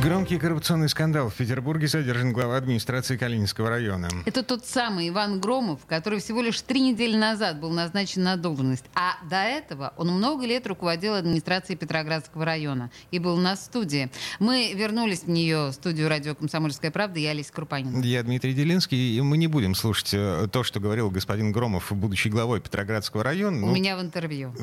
Громкий коррупционный скандал в Петербурге задержан глава администрации Калининского района. Это тот самый Иван Громов, который всего лишь три недели назад был назначен на должность. А до этого он много лет руководил администрацией Петроградского района и был на студии. Мы вернулись в нее, в студию радио «Комсомольская правда». Я Олеся Крупанина. Я Дмитрий Делинский, и мы не будем слушать э, то, что говорил господин Громов, будучи главой Петроградского района. У ну, меня в интервью.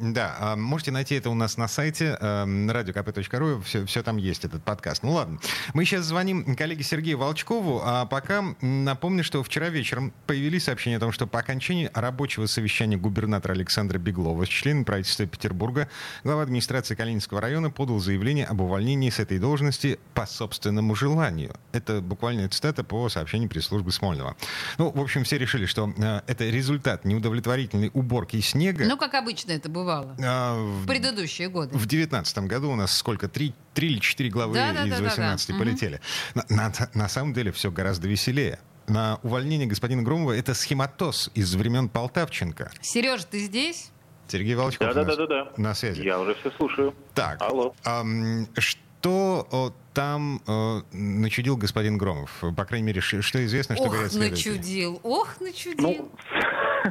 Да, а можете найти это у нас на сайте э, radiokp.ru, все, все там есть этот подкаст. Ну ладно. Мы сейчас звоним коллеге Сергею Волчкову, а пока напомню, что вчера вечером появились сообщения о том, что по окончании рабочего совещания губернатора Александра Беглова с членом правительства Петербурга глава администрации Калининского района подал заявление об увольнении с этой должности по собственному желанию. Это буквальная цитата по сообщению пресс-службы Смольного. Ну, в общем, все решили, что э, это результат неудовлетворительной уборки снега. Ну, как обычно это бывало в, в предыдущие годы. В 2019 году у нас сколько? Три, три или четыре главы да, да, из 18 да, да, полетели. Угу. На, на, на самом деле все гораздо веселее на увольнение господина Громова это схематоз из времен Полтавченко. Сереж, ты здесь? Сергей Волчков да, да, да, да, да. на связи. Я уже все слушаю. Так. Алло. Эм, что о, там э, начудил господин Громов? По крайней мере, что известно, что Ох, говорят следователи? начудил. Ох, начудил. Ну,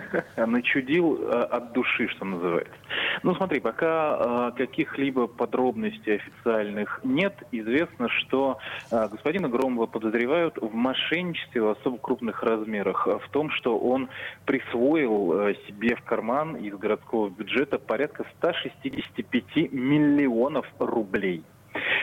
начудил э, от души, что называется. Ну, смотри, пока э, каких-либо подробностей официальных нет, известно, что э, господина Громова подозревают в мошенничестве в особо крупных размерах, в том, что он присвоил себе в карман из городского бюджета порядка 165 миллионов рублей.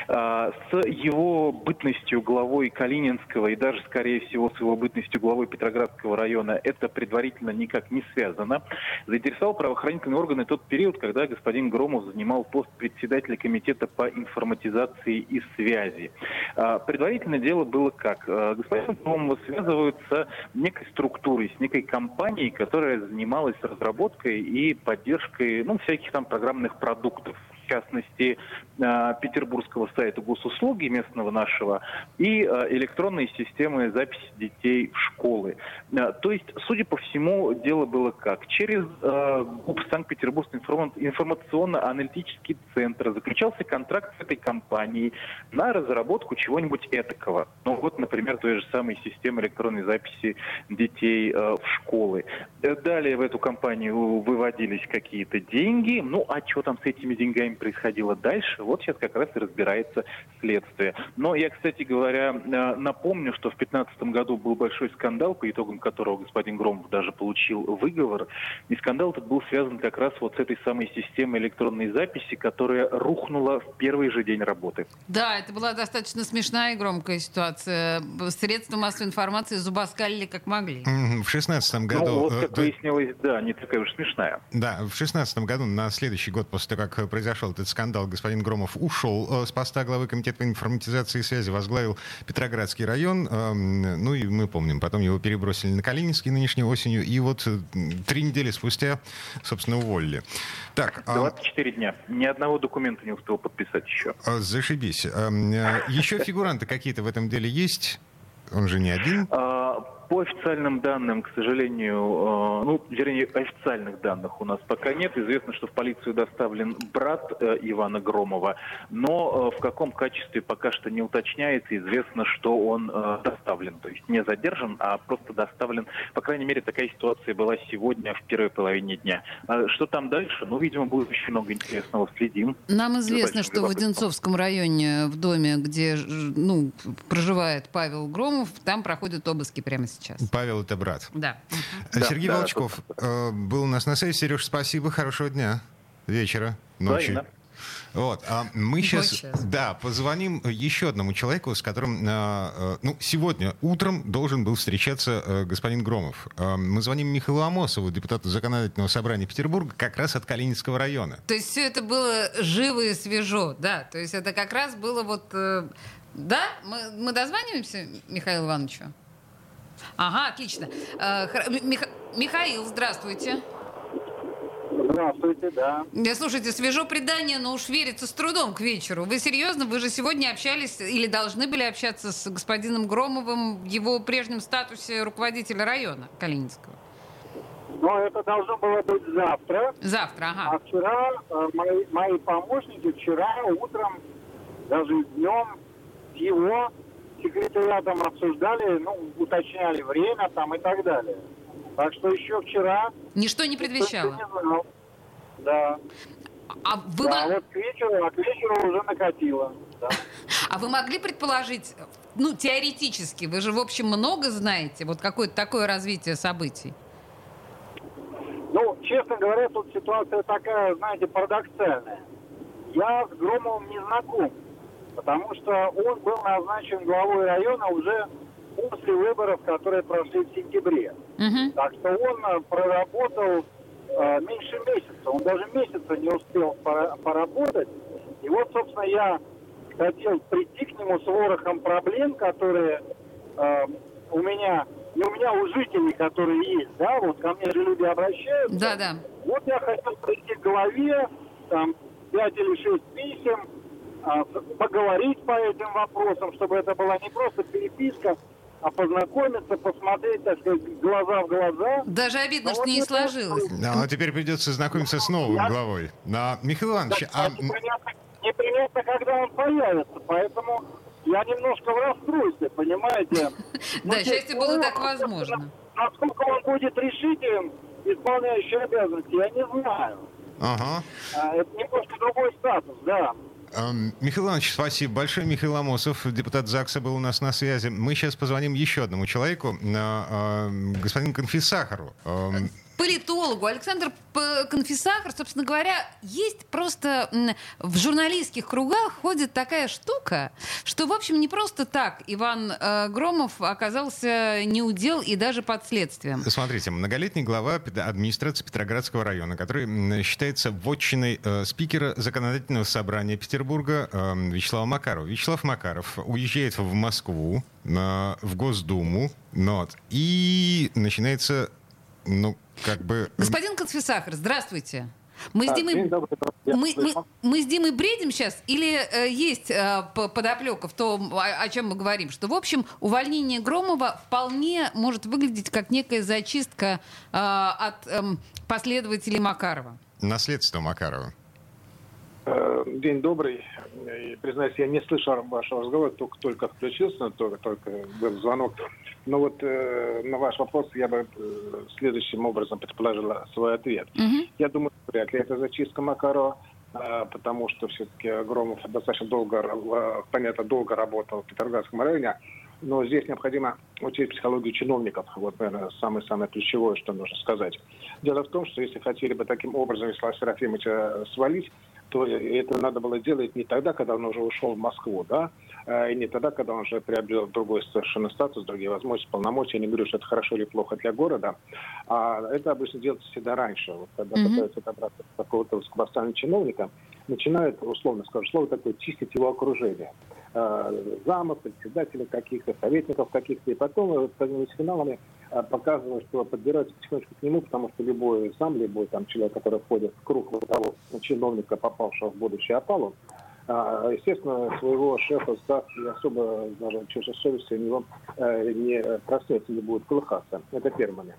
А, с его бытностью главой Калининского и даже, скорее всего, с его бытностью главой Петроградского района это предварительно никак не связано. Заинтересовал правоохранительные органы тот период, когда господин Громов занимал пост председателя комитета по информатизации и связи. А, предварительно дело было как? А, господин Громов связывают с некой структурой, с некой компанией, которая занималась разработкой и поддержкой ну, всяких там программных продуктов в частности, э, петербургского сайта госуслуги местного нашего и э, электронные системы записи детей в школы. Э, то есть, судя по всему, дело было как? Через ГУП Санкт-Петербургский информационно-аналитический центр заключался контракт с этой компанией на разработку чего-нибудь этакого. Ну вот, например, той же самой системы электронной записи детей в школы. Далее в эту компанию выводились какие-то деньги. Ну а что там с этими деньгами ним происходило дальше, вот сейчас как раз и разбирается следствие. Но я, кстати говоря, э, напомню, что в 2015 году был большой скандал, по итогам которого господин Громов даже получил выговор. И скандал этот был связан как раз вот с этой самой системой электронной записи, которая рухнула в первый же день работы. Да, это была достаточно смешная и громкая ситуация. Средства массовой информации зубоскалили как могли. В шестнадцатом году... Ну, вот, как э, выяснилось, да, не такая уж смешная. Да, в шестнадцатом году, на следующий год после того, как произошел произошел этот скандал, господин Громов ушел э, с поста главы комитета по информатизации и связи, возглавил Петроградский район. Эм, ну и мы помним, потом его перебросили на Калининский нынешней осенью. И вот э, три недели спустя, собственно, уволили. Так, 24 а... дня. Ни одного документа не успел подписать еще. А, зашибись. Эм, э, еще фигуранты какие-то в этом деле есть? Он же не один. По официальным данным, к сожалению, э, ну, вернее, официальных данных у нас пока нет. Известно, что в полицию доставлен брат э, Ивана Громова, но э, в каком качестве пока что не уточняется. Известно, что он доставлен, то есть не задержан, а просто доставлен. По крайней мере, такая ситуация была сегодня в первой половине дня. А что там дальше? Ну, видимо, будет очень много интересного. Следим. Нам известно, что в Одинцовском районе, в доме, где ну, проживает Павел Громов, там проходят обыски прямо сейчас сейчас. Павел это брат. Да. Сергей да, Волчков да, был у нас на связи. Сереж, спасибо, хорошего дня, вечера, ночи. Взаимно. Вот, а мы сейчас, сейчас, да, позвоним еще одному человеку, с которым, э, ну, сегодня утром должен был встречаться э, господин Громов. Э, мы звоним Михаилу Амосову, депутату Законодательного собрания Петербурга, как раз от Калининского района. То есть все это было живо и свежо, да? То есть это как раз было вот... Э, да? Мы, мы дозваниваемся Михаилу Ивановичу? Ага, отлично. Э, Михаил, здравствуйте. Здравствуйте, да. Слушайте, свежо предание, но уж верится с трудом к вечеру. Вы серьезно? Вы же сегодня общались или должны были общаться с господином Громовым в его прежнем статусе руководителя района Калининского? Но это должно было быть завтра. Завтра, ага. А вчера э, мои, мои помощники вчера утром, даже днем, его секретариатом обсуждали, ну, уточняли время там и так далее. Так что еще вчера... Ничто не предвещало? Не знал. Да. А вы да, вот к вечеру, а к вечеру уже накатило. Да. А вы могли предположить, ну, теоретически, вы же, в общем, много знаете, вот какое-то такое развитие событий? Ну, честно говоря, тут ситуация такая, знаете, парадоксальная. Я с Громовым не знаком, потому что он был назначен главой района уже после выборов, которые прошли в сентябре. Угу. Так что он э, проработал э, меньше месяца. Он даже месяца не успел пора- поработать. И вот, собственно, я хотел прийти к нему с ворохом проблем, которые э, у меня, не у меня, у жителей, которые есть, да, вот ко мне же люди обращаются. Да, да. Вот я хотел прийти к главе, там, пять или шесть писем, поговорить по этим вопросам, чтобы это была не просто переписка, а познакомиться, посмотреть, так сказать, глаза в глаза. Даже обидно, Но что не сложилось. Да, ну, теперь придется знакомиться с новым Я... главой. На... Михаил Иванович, да, а... Непонятно, непонятно, когда он появится, поэтому я немножко в расстройстве, понимаете? Да, счастье было так возможно. Насколько он будет решителен, исполняющий обязанности, я не знаю. Ага. А, это немножко другой статус, да. Михаил Иванович, спасибо большое. Михаил Амосов, депутат ЗАГСа, был у нас на связи. Мы сейчас позвоним еще одному человеку, господину Конфисахару политологу Александр Конфисахар, собственно говоря, есть просто в журналистских кругах ходит такая штука, что, в общем, не просто так Иван э, Громов оказался неудел и даже под следствием. Смотрите, многолетний глава администрации Петроградского района, который считается вотчиной э, спикера законодательного собрания Петербурга э, Вячеслава Макарова. Вячеслав Макаров уезжает в Москву, в Госдуму, вот, и начинается ну, как бы... Господин Конфисахар, здравствуйте. Мы, с Димой, мы, мы, мы с Димой бредим сейчас или э, есть э, подоплека в том, о, о чем мы говорим, что, в общем, увольнение Громова вполне может выглядеть как некая зачистка э, от э, последователей Макарова? Наследство Макарова. Э, день добрый. И, признаюсь, я не слышал вашего разговора, только, только включился, только, только был звонок. Но вот э, на ваш вопрос я бы э, следующим образом предположил свой ответ. Угу. Я думаю, вряд ли это зачистка Макарова, э, потому что все-таки Громов достаточно долго, э, понятно, долго работал в Петроградском районе. Но здесь необходимо учить психологию чиновников. Вот, наверное, самое-самое ключевое, что нужно сказать. Дело в том, что если хотели бы таким образом Вячеслава Серафимовича свалить, то это надо было делать не тогда, когда он уже ушел в Москву, да, а, и не тогда, когда он уже приобрел другой совершенно статус, другие возможности, полномочия. Я не говорю, что это хорошо или плохо для города, а это обычно делается всегда раньше. Вот, когда mm-hmm. пытаются добраться до какого-то высокопоставленного чиновника, начинают, условно скажу слово такое, чистить его окружение а, замов, председателей каких-то, советников каких-то, и потом с финалами а, показывают, что подбираются потихонечку к нему, потому что любой сам, любой там человек, который входит в круг того чиновника, попавшего в будущий опалу, а, естественно, своего шефа Стас не особо даже чувство совести у него э, не проснется, не будет колыхаться. Это первый момент.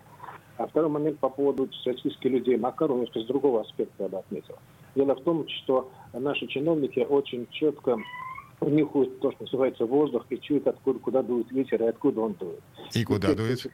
А второй момент по поводу статистики людей Макарова, немножко с другого аспекта я бы отметил. Дело в том, что наши чиновники очень четко у них то, что называется воздух, и чуют, откуда, куда дует ветер и откуда он дует. И куда дует?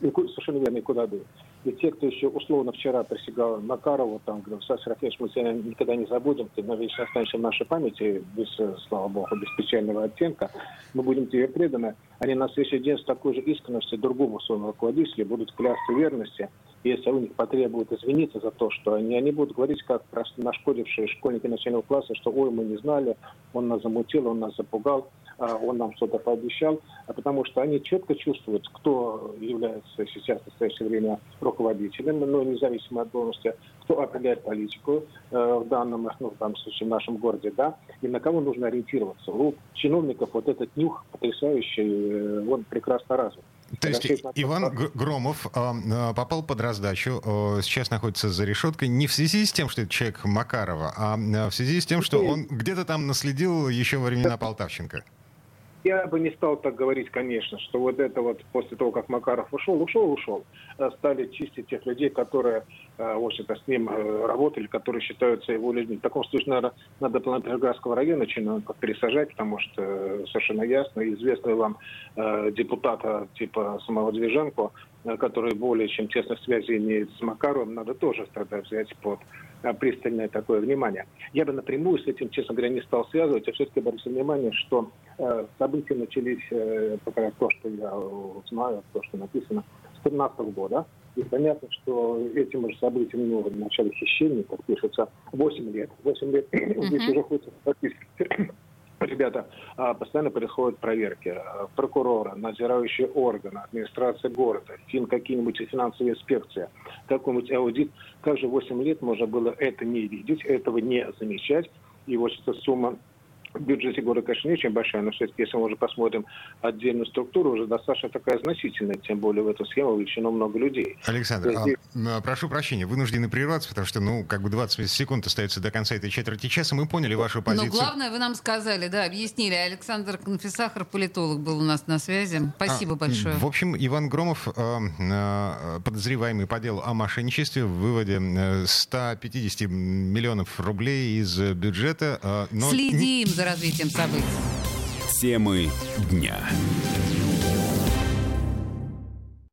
Совершенно верно, и куда дует. И те, кто еще условно вчера присягал Макарову, там, говорил, Стас Серафимович, мы тебя никогда не забудем, ты навечно останешься в нашей памяти, без, слава богу, без печального оттенка, мы будем тебе преданы. Они на следующий день с такой же искренностью другому своему руководителю будут клясться верности, если у них потребуют извиниться за то, что они, они будут говорить, как нашкодившие школьники начального класса, что ой, мы не знали, он нас замутил, он нас запугал. А, он нам что-то пообещал, а потому что они четко чувствуют, кто является сейчас в настоящее время руководителем, но независимо от должности, кто определяет политику э, в данном, ну, в данном случае в нашем городе, да, и на кого нужно ориентироваться. У чиновников вот этот нюх потрясающий, э, он прекрасно развит. То есть Иван Громов э, попал под раздачу, э, сейчас находится за решеткой не в связи с тем, что это человек Макарова, а в связи с тем, что он где-то там наследил еще во времена Полтавченко. Я бы не стал так говорить, конечно, что вот это вот после того, как Макаров ушел, ушел, ушел, э, стали чистить тех людей, которые, э, в общем-то, с ним э, работали, которые считаются его людьми. В таком случае, наверное, надо план Петроградского района чиновников пересажать, потому что совершенно ясно, известный вам депутата типа самого Движенко, который более чем тесных связей имеет с Макаровым, надо тоже тогда взять под пристальное такое внимание. Я бы напрямую с этим, честно говоря, не стал связывать, а все-таки обратил внимание, что э, события начались, э, пока то, что я знаю, то, что написано, с 2013 года. И понятно, что этим же событиям, ну, в начале хищения, как пишется, 8 лет. 8 лет здесь уже хочется практически ребята, а, постоянно происходят проверки. А, прокурора, надзирающие органы, администрация города, фин какие-нибудь финансовые инспекции, какой-нибудь аудит. Как же 8 лет можно было это не видеть, этого не замечать? И вот эта сумма в бюджете города, конечно, не очень большая, но все-таки, если мы уже посмотрим отдельную структуру, уже достаточно такая значительная, тем более в эту схему вовлечено много людей. Александр, есть... а, прошу прощения, вынуждены прерваться, потому что, ну, как бы 20 секунд остается до конца этой четверти часа, мы поняли вашу позицию. Но главное, вы нам сказали, да, объяснили. Александр Конфисахар, политолог, был у нас на связи. Спасибо а, большое. В общем, Иван Громов, э, э, подозреваемый по делу о мошенничестве в выводе 150 э, миллионов рублей из бюджета. Но... Следим за развитием событий. Темы дня.